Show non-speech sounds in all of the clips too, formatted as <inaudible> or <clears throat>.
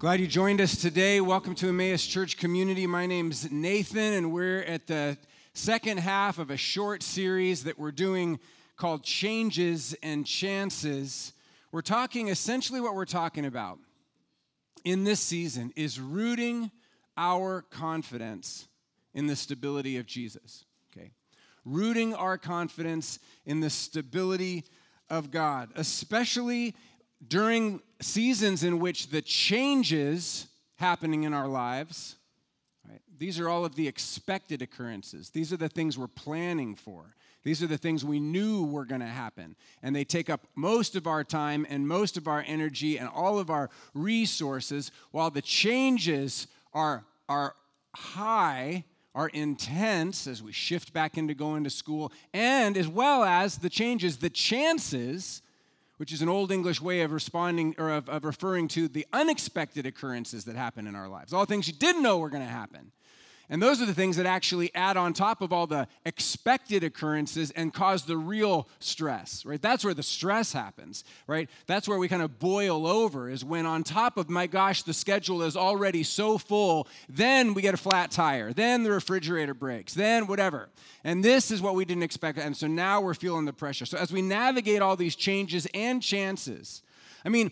Glad you joined us today. Welcome to Emmaus Church Community. My name's Nathan, and we're at the second half of a short series that we're doing called Changes and Chances. We're talking essentially what we're talking about in this season is rooting our confidence in the stability of Jesus. Okay? Rooting our confidence in the stability of God, especially during seasons in which the changes happening in our lives, right, these are all of the expected occurrences. These are the things we're planning for. These are the things we knew were going to happen. And they take up most of our time and most of our energy and all of our resources, while the changes are, are high, are intense as we shift back into going to school, and as well as the changes, the chances which is an old English way of responding or of, of referring to the unexpected occurrences that happen in our lives, all things you didn't know were going to happen. And those are the things that actually add on top of all the expected occurrences and cause the real stress, right? That's where the stress happens, right? That's where we kind of boil over, is when on top of, my gosh, the schedule is already so full, then we get a flat tire, then the refrigerator breaks, then whatever. And this is what we didn't expect. And so now we're feeling the pressure. So as we navigate all these changes and chances, I mean,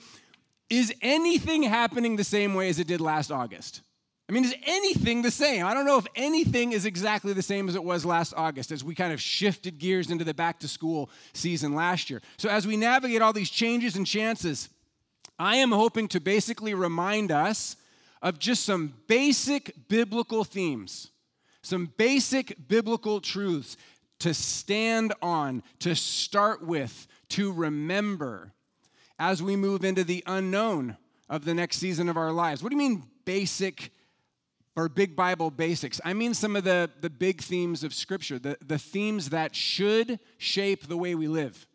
is anything happening the same way as it did last August? I mean, is anything the same? I don't know if anything is exactly the same as it was last August as we kind of shifted gears into the back to school season last year. So, as we navigate all these changes and chances, I am hoping to basically remind us of just some basic biblical themes, some basic biblical truths to stand on, to start with, to remember as we move into the unknown of the next season of our lives. What do you mean, basic or big Bible basics. I mean some of the, the big themes of Scripture, the, the themes that should shape the way we live,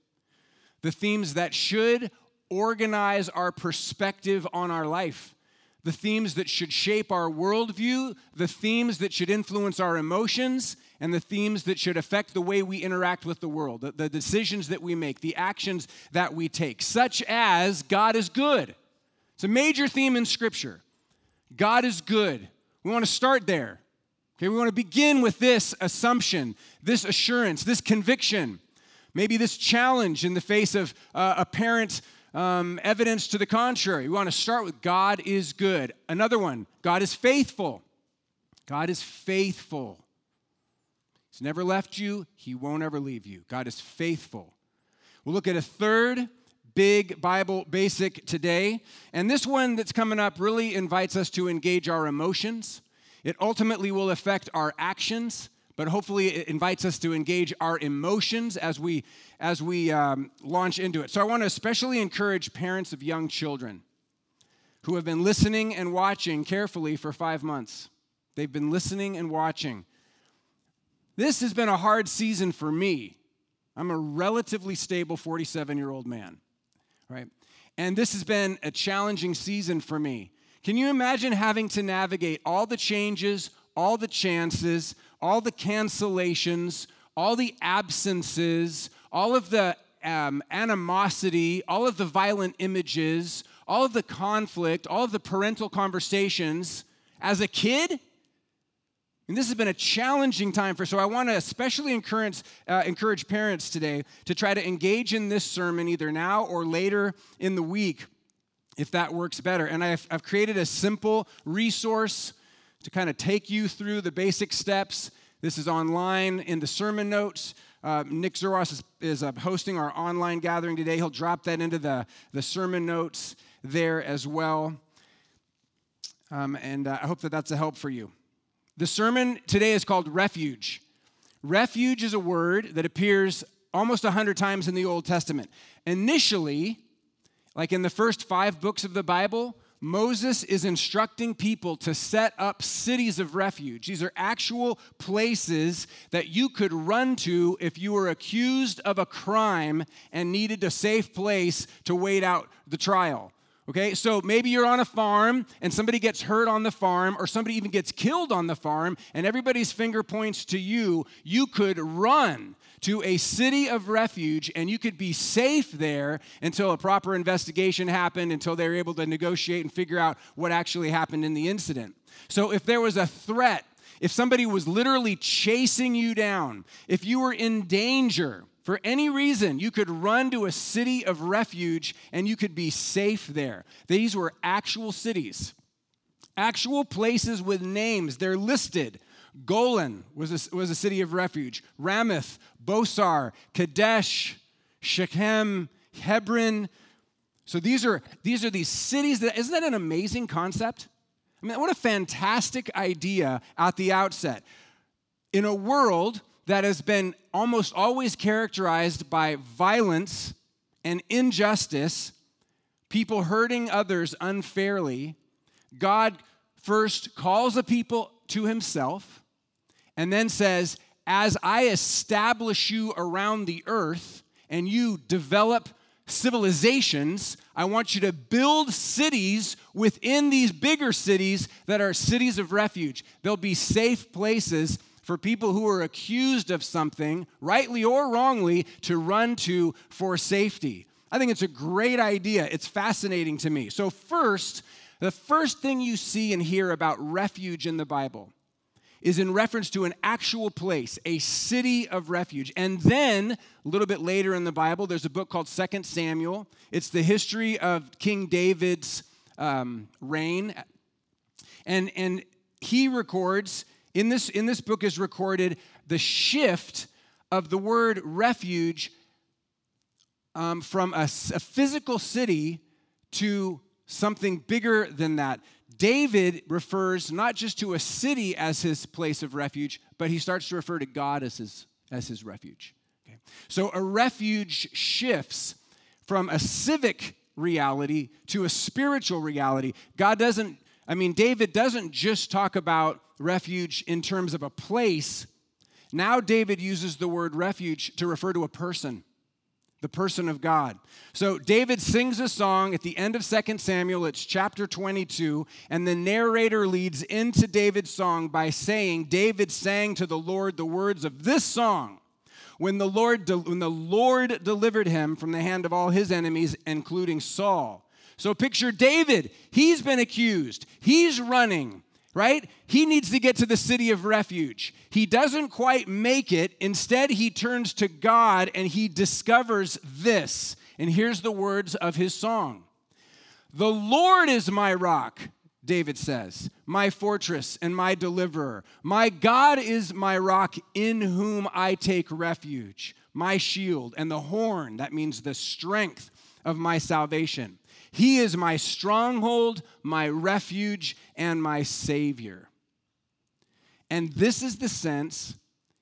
the themes that should organize our perspective on our life, the themes that should shape our worldview, the themes that should influence our emotions, and the themes that should affect the way we interact with the world, the, the decisions that we make, the actions that we take, such as God is good. It's a major theme in Scripture. God is good. We want to start there. Okay, we want to begin with this assumption, this assurance, this conviction, maybe this challenge in the face of uh, apparent um, evidence to the contrary. We want to start with God is good. Another one, God is faithful. God is faithful. He's never left you, He won't ever leave you. God is faithful. We'll look at a third big Bible basic today. And this one that's coming up really invites us to engage our emotions. It ultimately will affect our actions, but hopefully it invites us to engage our emotions as we as we um, launch into it. So I want to especially encourage parents of young children who have been listening and watching carefully for five months. They've been listening and watching. This has been a hard season for me. I'm a relatively stable 47 year old man right? And this has been a challenging season for me. Can you imagine having to navigate all the changes, all the chances, all the cancellations, all the absences, all of the um, animosity, all of the violent images, all of the conflict, all of the parental conversations as a kid? And this has been a challenging time for, so I want to especially encourage, uh, encourage parents today to try to engage in this sermon either now or later in the week if that works better. And I've, I've created a simple resource to kind of take you through the basic steps. This is online in the sermon notes. Uh, Nick Zerwas is, is uh, hosting our online gathering today. He'll drop that into the, the sermon notes there as well. Um, and uh, I hope that that's a help for you. The sermon today is called refuge. Refuge is a word that appears almost 100 times in the Old Testament. Initially, like in the first five books of the Bible, Moses is instructing people to set up cities of refuge. These are actual places that you could run to if you were accused of a crime and needed a safe place to wait out the trial. Okay, so maybe you're on a farm and somebody gets hurt on the farm, or somebody even gets killed on the farm, and everybody's finger points to you. You could run to a city of refuge and you could be safe there until a proper investigation happened, until they were able to negotiate and figure out what actually happened in the incident. So if there was a threat, if somebody was literally chasing you down, if you were in danger, for any reason, you could run to a city of refuge and you could be safe there. These were actual cities, actual places with names. They're listed. Golan was a, was a city of refuge. Ramoth, Bosar, Kadesh, Shechem, Hebron. So these are these are these cities that isn't that an amazing concept? I mean, what a fantastic idea at the outset. In a world that has been almost always characterized by violence and injustice, people hurting others unfairly, God first calls a people to himself and then says, As I establish you around the earth and you develop civilizations, I want you to build cities within these bigger cities that are cities of refuge. They'll be safe places for people who are accused of something, rightly or wrongly, to run to for safety. I think it's a great idea. It's fascinating to me. So, first, the first thing you see and hear about refuge in the Bible is in reference to an actual place, a city of refuge. And then, a little bit later in the Bible, there's a book called Second Samuel. It's the history of King David's um, reign. And, and he records in this, in this book is recorded the shift of the word refuge um, from a, a physical city to something bigger than that. David refers not just to a city as his place of refuge, but he starts to refer to God as his, as his refuge. Okay? So a refuge shifts from a civic reality to a spiritual reality. God doesn't, I mean, David doesn't just talk about refuge in terms of a place. Now, David uses the word refuge to refer to a person, the person of God. So, David sings a song at the end of 2 Samuel, it's chapter 22, and the narrator leads into David's song by saying, David sang to the Lord the words of this song when the Lord, de- when the Lord delivered him from the hand of all his enemies, including Saul. So, picture David, he's been accused, he's running right? He needs to get to the city of refuge. He doesn't quite make it. Instead, he turns to God and he discovers this. And here's the words of his song The Lord is my rock, David says, my fortress and my deliverer. My God is my rock in whom I take refuge, my shield and the horn, that means the strength of my salvation. He is my stronghold, my refuge, and my Savior. And this is the sense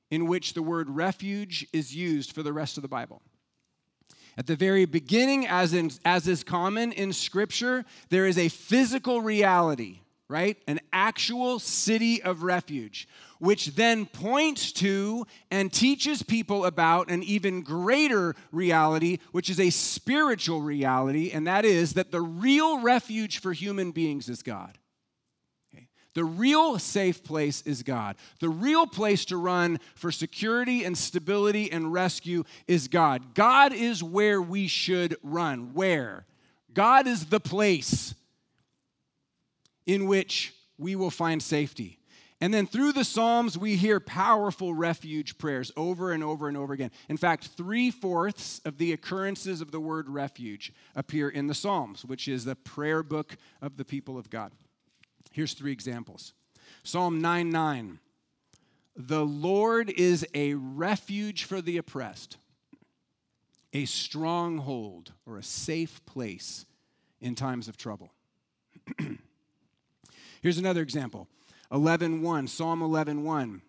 in which the word refuge is used for the rest of the Bible. At the very beginning, as, in, as is common in Scripture, there is a physical reality right? An actual city of refuge, which then points to and teaches people about an even greater reality, which is a spiritual reality, and that is that the real refuge for human beings is God. The real safe place is God. The real place to run for security and stability and rescue is God. God is where we should run. Where? God is the place in which we will find safety. And then through the Psalms, we hear powerful refuge prayers over and over and over again. In fact, three fourths of the occurrences of the word refuge appear in the Psalms, which is the prayer book of the people of God. Here's three examples Psalm 9 9. The Lord is a refuge for the oppressed, a stronghold or a safe place in times of trouble. <clears throat> Here's another example 11:1, Psalm 11:1.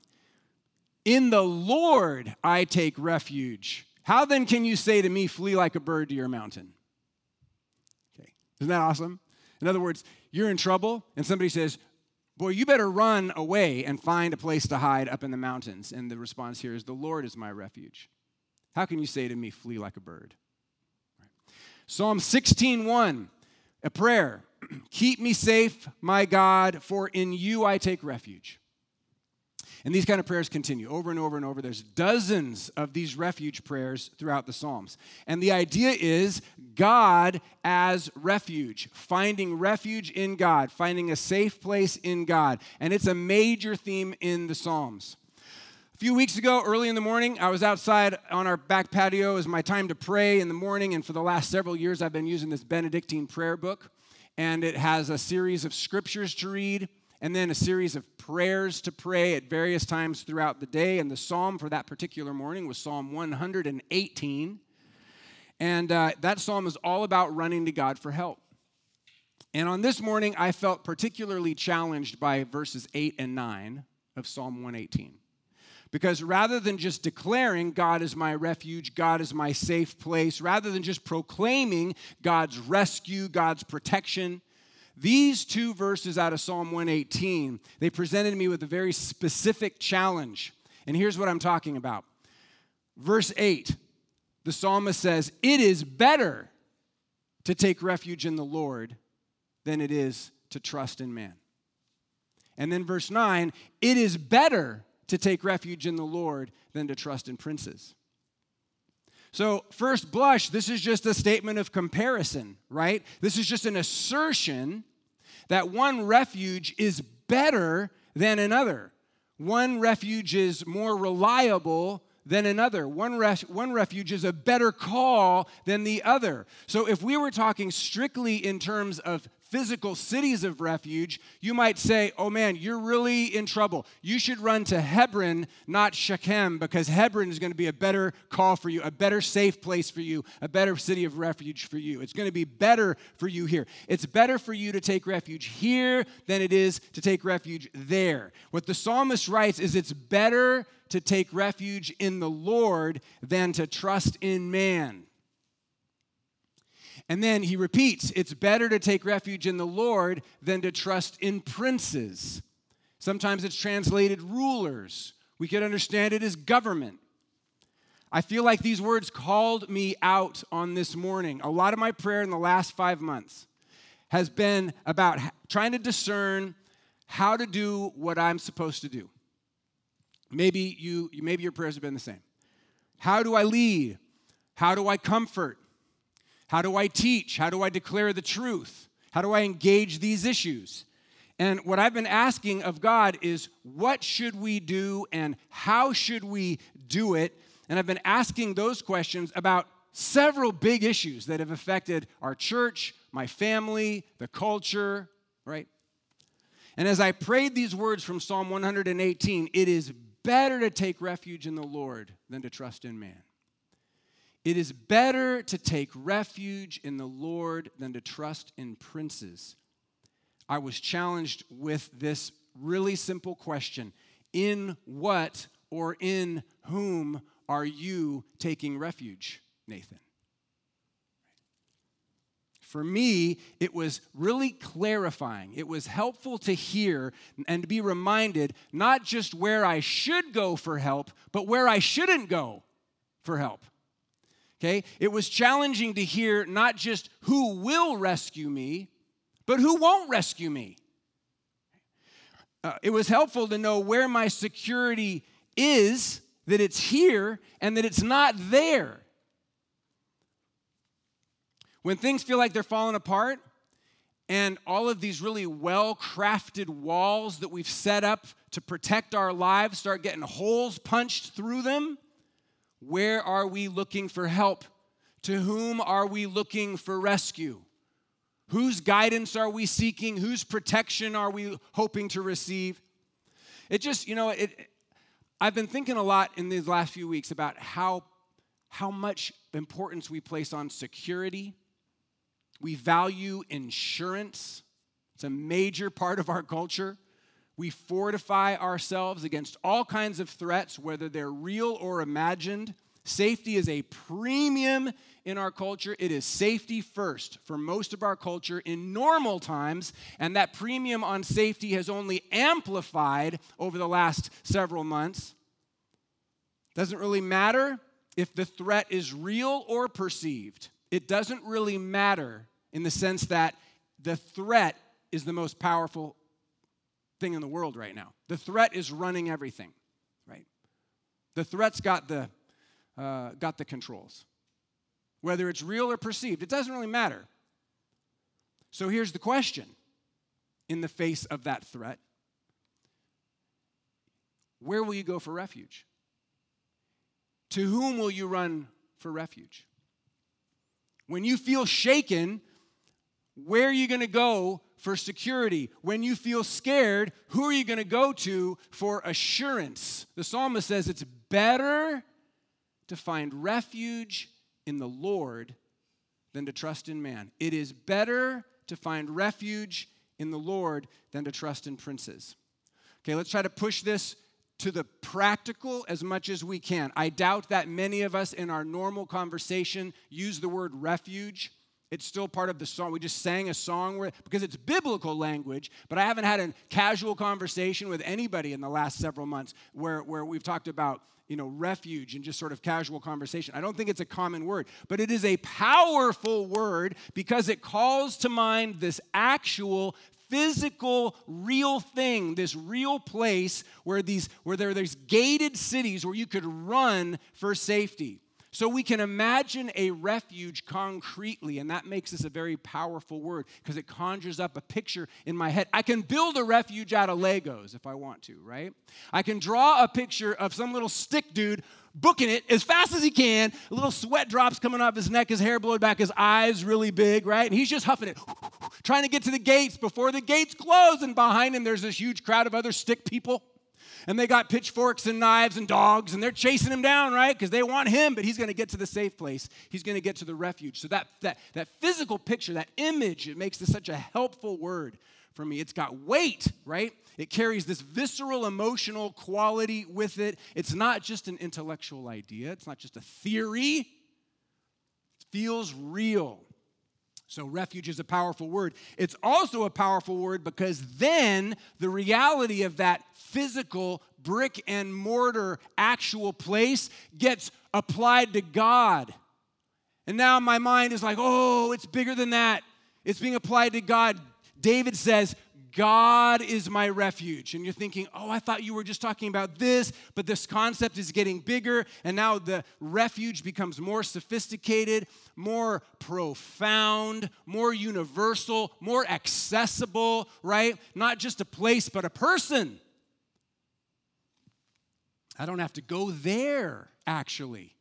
In the Lord I take refuge. How then can you say to me, flee like a bird to your mountain? Okay. Isn't that awesome? In other words, you're in trouble and somebody says, Boy, you better run away and find a place to hide up in the mountains. And the response here is, The Lord is my refuge. How can you say to me, flee like a bird? Right. Psalm 16:1. a prayer <clears throat> Keep me safe, my God, for in you I take refuge. And these kind of prayers continue over and over and over. There's dozens of these refuge prayers throughout the Psalms. And the idea is God as refuge, finding refuge in God, finding a safe place in God. And it's a major theme in the Psalms. A few weeks ago, early in the morning, I was outside on our back patio. Was my time to pray in the morning. And for the last several years, I've been using this Benedictine prayer book. And it has a series of scriptures to read and then a series of prayers to pray at various times throughout the day. And the psalm for that particular morning was Psalm 118. And uh, that psalm is all about running to God for help. And on this morning, I felt particularly challenged by verses 8 and 9 of Psalm 118. Because rather than just declaring God is my refuge, God is my safe place, rather than just proclaiming God's rescue, God's protection, these two verses out of Psalm 118, they presented me with a very specific challenge. And here's what I'm talking about. Verse 8, the psalmist says, It is better to take refuge in the Lord than it is to trust in man. And then verse 9, it is better to take refuge in the Lord than to trust in princes. So, first blush, this is just a statement of comparison, right? This is just an assertion that one refuge is better than another. One refuge is more reliable than another. One, one refuge is a better call than the other. So, if we were talking strictly in terms of physical cities of refuge, you might say, oh man, you're really in trouble. You should run to Hebron, not Shechem, because Hebron is going to be a better call for you, a better safe place for you, a better city of refuge for you. It's going to be better for you here. It's better for you to take refuge here than it is to take refuge there. What the psalmist writes is it's better to take refuge in the Lord than to trust in man. And then he repeats it's better to take refuge in the Lord than to trust in princes. Sometimes it's translated rulers. We could understand it as government. I feel like these words called me out on this morning. A lot of my prayer in the last five months has been about trying to discern how to do what I'm supposed to do. Maybe you maybe your prayers have been the same. How do I lead? How do I comfort? How do I teach? How do I declare the truth? How do I engage these issues? And what I've been asking of God is what should we do and how should we do it? And I've been asking those questions about several big issues that have affected our church, my family, the culture, right? And as I prayed these words from Psalm 118, it is better to take refuge in the Lord than to trust in man. It is better to take refuge in the Lord than to trust in princes. I was challenged with this really simple question In what or in whom are you taking refuge, Nathan? For me, it was really clarifying. It was helpful to hear and to be reminded not just where I should go for help, but where I shouldn't go for help. Okay? It was challenging to hear not just who will rescue me, but who won't rescue me. Uh, it was helpful to know where my security is, that it's here, and that it's not there. When things feel like they're falling apart, and all of these really well crafted walls that we've set up to protect our lives start getting holes punched through them, where are we looking for help? To whom are we looking for rescue? Whose guidance are we seeking? Whose protection are we hoping to receive? It just, you know, it, I've been thinking a lot in these last few weeks about how, how much importance we place on security. We value insurance, it's a major part of our culture. We fortify ourselves against all kinds of threats, whether they're real or imagined. Safety is a premium in our culture. It is safety first for most of our culture in normal times, and that premium on safety has only amplified over the last several months. Doesn't really matter if the threat is real or perceived. It doesn't really matter in the sense that the threat is the most powerful thing in the world right now. The threat is running everything, right? The threat's got the, uh, got the controls. Whether it's real or perceived, it doesn't really matter. So here's the question in the face of that threat Where will you go for refuge? To whom will you run for refuge? When you feel shaken, where are you going to go for security? When you feel scared, who are you going to go to for assurance? The psalmist says it's better to find refuge in the Lord than to trust in man. It is better to find refuge in the Lord than to trust in princes. Okay, let's try to push this to the practical as much as we can. I doubt that many of us in our normal conversation use the word refuge. It's still part of the song. We just sang a song where, because it's biblical language, but I haven't had a casual conversation with anybody in the last several months where, where we've talked about you know, refuge and just sort of casual conversation. I don't think it's a common word, but it is a powerful word because it calls to mind this actual physical, real thing, this real place where these where there are these gated cities where you could run for safety. So we can imagine a refuge concretely, and that makes this a very powerful word because it conjures up a picture in my head. I can build a refuge out of Legos if I want to, right? I can draw a picture of some little stick dude booking it as fast as he can. Little sweat drops coming off his neck, his hair blowing back, his eyes really big, right? And he's just huffing it, <laughs> trying to get to the gates before the gates close. And behind him, there's this huge crowd of other stick people. And they got pitchforks and knives and dogs, and they're chasing him down, right? Because they want him, but he's going to get to the safe place. He's going to get to the refuge. So that, that, that physical picture, that image, it makes this such a helpful word for me. It's got weight, right? It carries this visceral emotional quality with it. It's not just an intellectual idea, it's not just a theory. It feels real. So, refuge is a powerful word. It's also a powerful word because then the reality of that physical brick and mortar actual place gets applied to God. And now my mind is like, oh, it's bigger than that. It's being applied to God. David says, God is my refuge. And you're thinking, oh, I thought you were just talking about this, but this concept is getting bigger. And now the refuge becomes more sophisticated, more profound, more universal, more accessible, right? Not just a place, but a person. I don't have to go there, actually.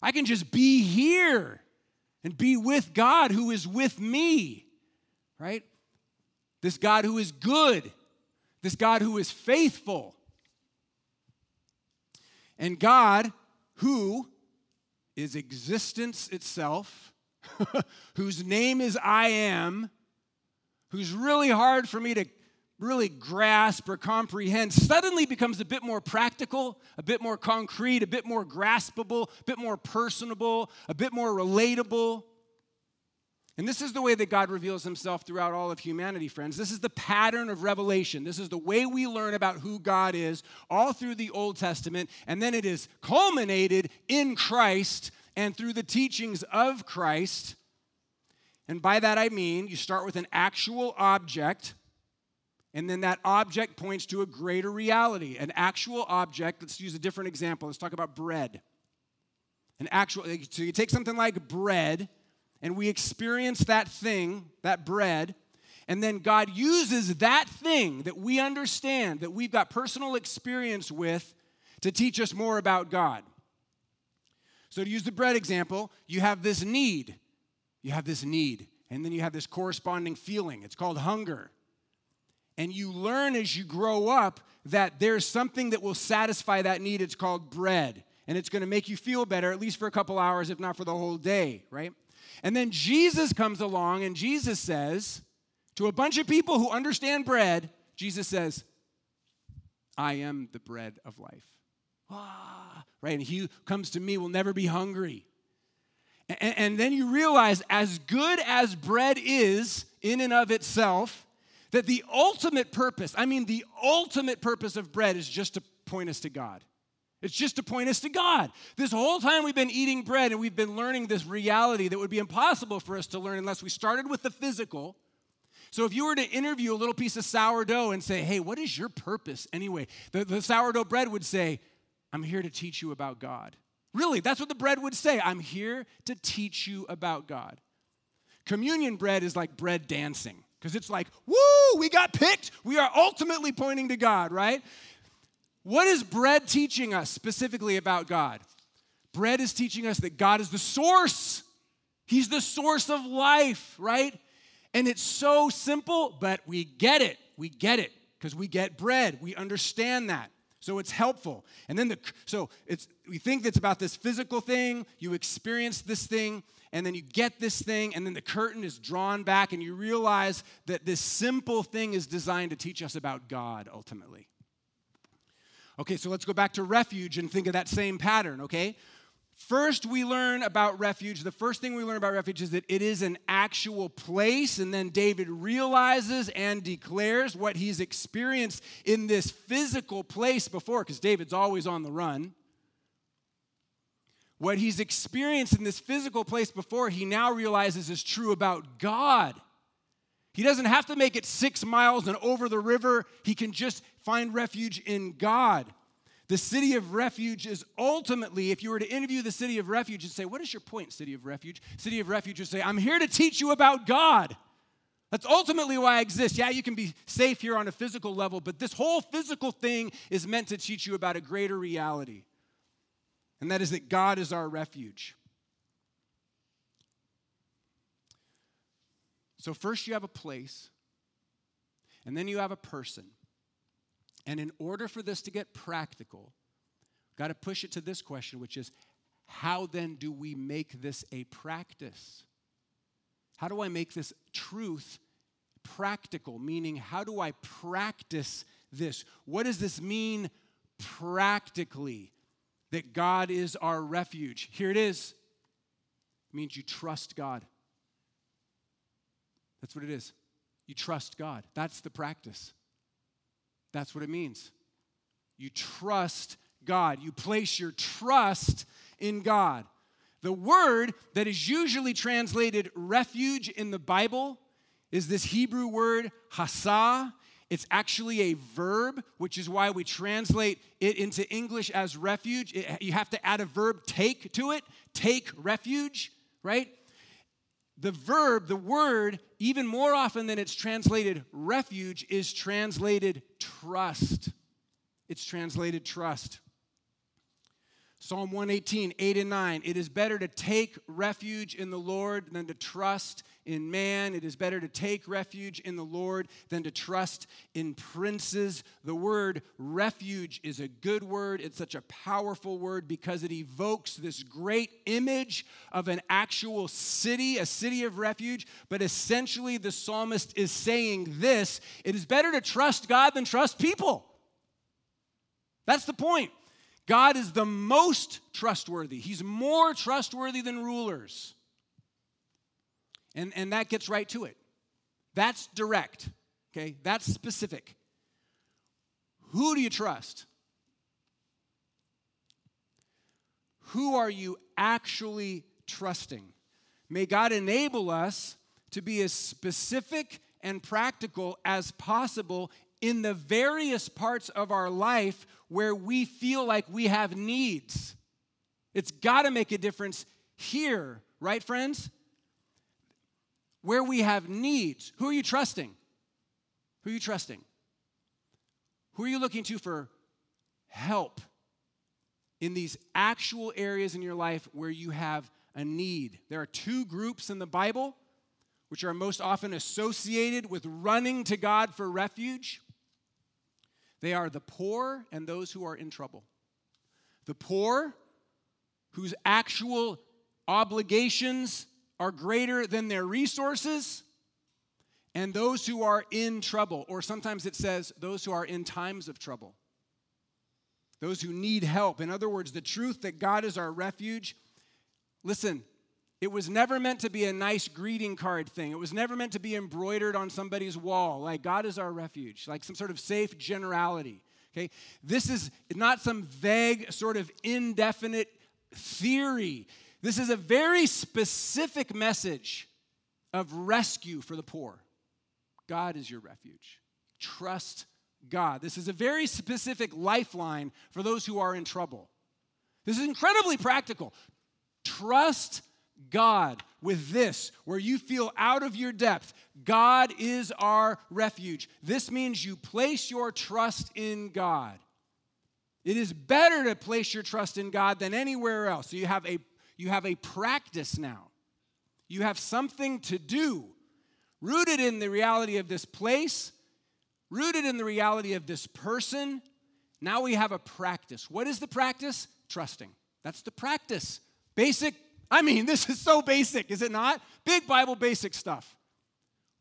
I can just be here and be with God who is with me, right? This God who is good, this God who is faithful. And God who is existence itself, <laughs> whose name is I am, who's really hard for me to really grasp or comprehend, suddenly becomes a bit more practical, a bit more concrete, a bit more graspable, a bit more personable, a bit more relatable. And this is the way that God reveals himself throughout all of humanity, friends. This is the pattern of revelation. This is the way we learn about who God is all through the Old Testament. And then it is culminated in Christ and through the teachings of Christ. And by that I mean you start with an actual object, and then that object points to a greater reality. An actual object, let's use a different example. Let's talk about bread. An actual, so you take something like bread and we experience that thing, that bread, and then God uses that thing that we understand, that we've got personal experience with, to teach us more about God. So, to use the bread example, you have this need. You have this need. And then you have this corresponding feeling. It's called hunger. And you learn as you grow up that there's something that will satisfy that need. It's called bread. And it's going to make you feel better, at least for a couple hours, if not for the whole day, right? And then Jesus comes along and Jesus says to a bunch of people who understand bread, Jesus says, I am the bread of life. Ah, right? And he who comes to me will never be hungry. And, and then you realize, as good as bread is in and of itself, that the ultimate purpose, I mean, the ultimate purpose of bread is just to point us to God. It's just to point us to God. This whole time we've been eating bread and we've been learning this reality that would be impossible for us to learn unless we started with the physical, So if you were to interview a little piece of sourdough and say, hey, what is your purpose anyway? The, the sourdough bread would say, I'm here to teach you about God. Really, that's what the bread would say. I'm here to teach you about God. Communion bread is like bread dancing because it's like, woo, we got picked. We are ultimately pointing to God, right? What is bread teaching us specifically about God? Bread is teaching us that God is the source. He's the source of life, right? And it's so simple, but we get it. We get it because we get bread. We understand that. So it's helpful. And then the so it's we think it's about this physical thing, you experience this thing, and then you get this thing, and then the curtain is drawn back, and you realize that this simple thing is designed to teach us about God ultimately. Okay, so let's go back to refuge and think of that same pattern, okay? First, we learn about refuge. The first thing we learn about refuge is that it is an actual place. And then David realizes and declares what he's experienced in this physical place before, because David's always on the run. What he's experienced in this physical place before, he now realizes is true about God. He doesn't have to make it six miles and over the river, he can just find refuge in God. The city of refuge is ultimately, if you were to interview the city of refuge and say, What is your point, city of refuge? City of refuge would say, I'm here to teach you about God. That's ultimately why I exist. Yeah, you can be safe here on a physical level, but this whole physical thing is meant to teach you about a greater reality. And that is that God is our refuge. So, first you have a place, and then you have a person. And in order for this to get practical, got to push it to this question, which is how then do we make this a practice? How do I make this truth practical? Meaning, how do I practice this? What does this mean practically? That God is our refuge. Here it is. It means you trust God. That's what it is. You trust God. That's the practice. That's what it means. You trust God, you place your trust in God. The word that is usually translated refuge in the Bible is this Hebrew word hasa. It's actually a verb, which is why we translate it into English as refuge. It, you have to add a verb take to it, take refuge, right? The verb, the word, even more often than it's translated refuge, is translated trust. It's translated trust. Psalm 118, 8 and 9. It is better to take refuge in the Lord than to trust in man. It is better to take refuge in the Lord than to trust in princes. The word refuge is a good word. It's such a powerful word because it evokes this great image of an actual city, a city of refuge. But essentially, the psalmist is saying this it is better to trust God than trust people. That's the point. God is the most trustworthy. He's more trustworthy than rulers. And, and that gets right to it. That's direct, okay? That's specific. Who do you trust? Who are you actually trusting? May God enable us to be as specific and practical as possible in the various parts of our life where we feel like we have needs. It's got to make a difference here, right, friends? where we have needs, who are you trusting? Who are you trusting? Who are you looking to for help in these actual areas in your life where you have a need? There are two groups in the Bible which are most often associated with running to God for refuge. They are the poor and those who are in trouble. The poor, whose actual obligations are greater than their resources, and those who are in trouble, or sometimes it says those who are in times of trouble, those who need help. In other words, the truth that God is our refuge. Listen, it was never meant to be a nice greeting card thing. It was never meant to be embroidered on somebody's wall, like God is our refuge, like some sort of safe generality. Okay? This is not some vague, sort of indefinite theory. This is a very specific message of rescue for the poor. God is your refuge. Trust God. This is a very specific lifeline for those who are in trouble. This is incredibly practical. Trust God with this, where you feel out of your depth. God is our refuge. This means you place your trust in God. It is better to place your trust in God than anywhere else. So you have a you have a practice now. You have something to do rooted in the reality of this place, rooted in the reality of this person. Now we have a practice. What is the practice? Trusting. That's the practice. Basic. I mean, this is so basic, is it not? Big Bible basic stuff.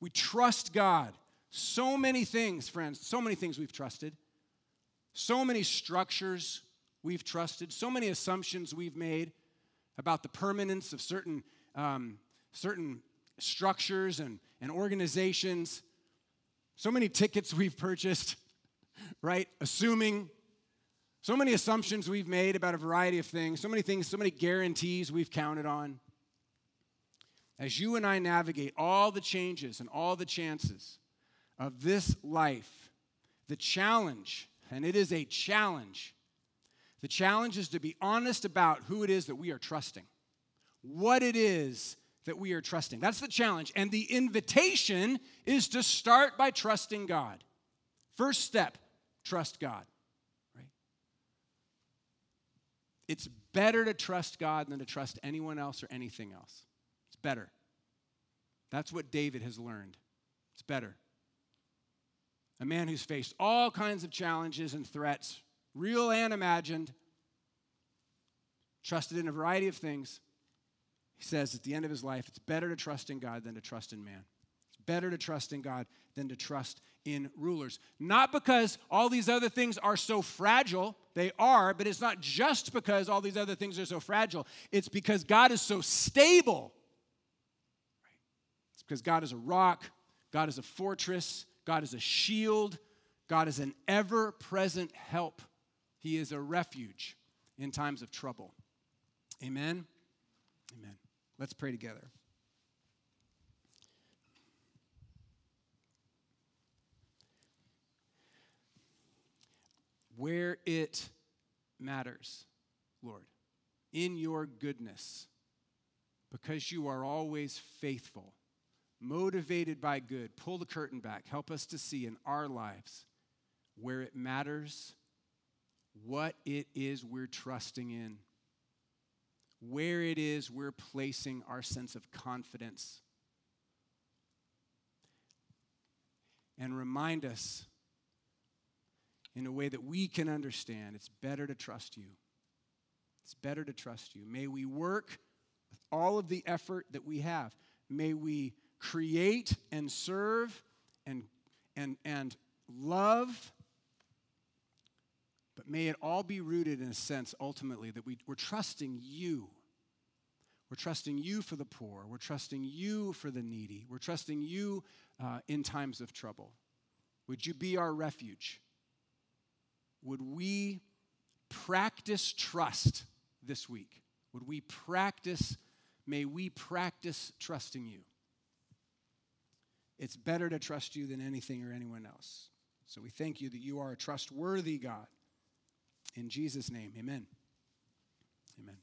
We trust God. So many things, friends, so many things we've trusted. So many structures we've trusted. So many assumptions we've made about the permanence of certain, um, certain structures and, and organizations. So many tickets we've purchased, <laughs> right? Assuming. So many assumptions we've made about a variety of things. So many things, so many guarantees we've counted on. As you and I navigate all the changes and all the chances of this life, the challenge, and it is a challenge, the challenge is to be honest about who it is that we are trusting, what it is that we are trusting. That's the challenge. And the invitation is to start by trusting God. First step, trust God. Right? It's better to trust God than to trust anyone else or anything else. It's better. That's what David has learned. It's better. A man who's faced all kinds of challenges and threats, real and imagined, trusted in a variety of things he says at the end of his life, it's better to trust in God than to trust in man. It's better to trust in God than to trust in rulers. Not because all these other things are so fragile, they are, but it's not just because all these other things are so fragile. It's because God is so stable. It's because God is a rock, God is a fortress, God is a shield, God is an ever present help. He is a refuge in times of trouble. Amen. Amen. Let's pray together. Where it matters, Lord, in your goodness, because you are always faithful, motivated by good, pull the curtain back. Help us to see in our lives where it matters what it is we're trusting in where it is we're placing our sense of confidence. And remind us in a way that we can understand it's better to trust you. It's better to trust you. May we work with all of the effort that we have. May we create and serve and, and, and love but may it all be rooted in a sense, ultimately, that we, we're trusting you. We're trusting you for the poor. We're trusting you for the needy. We're trusting you uh, in times of trouble. Would you be our refuge? Would we practice trust this week? Would we practice, may we practice trusting you? It's better to trust you than anything or anyone else. So we thank you that you are a trustworthy God. In Jesus' name, amen. Amen.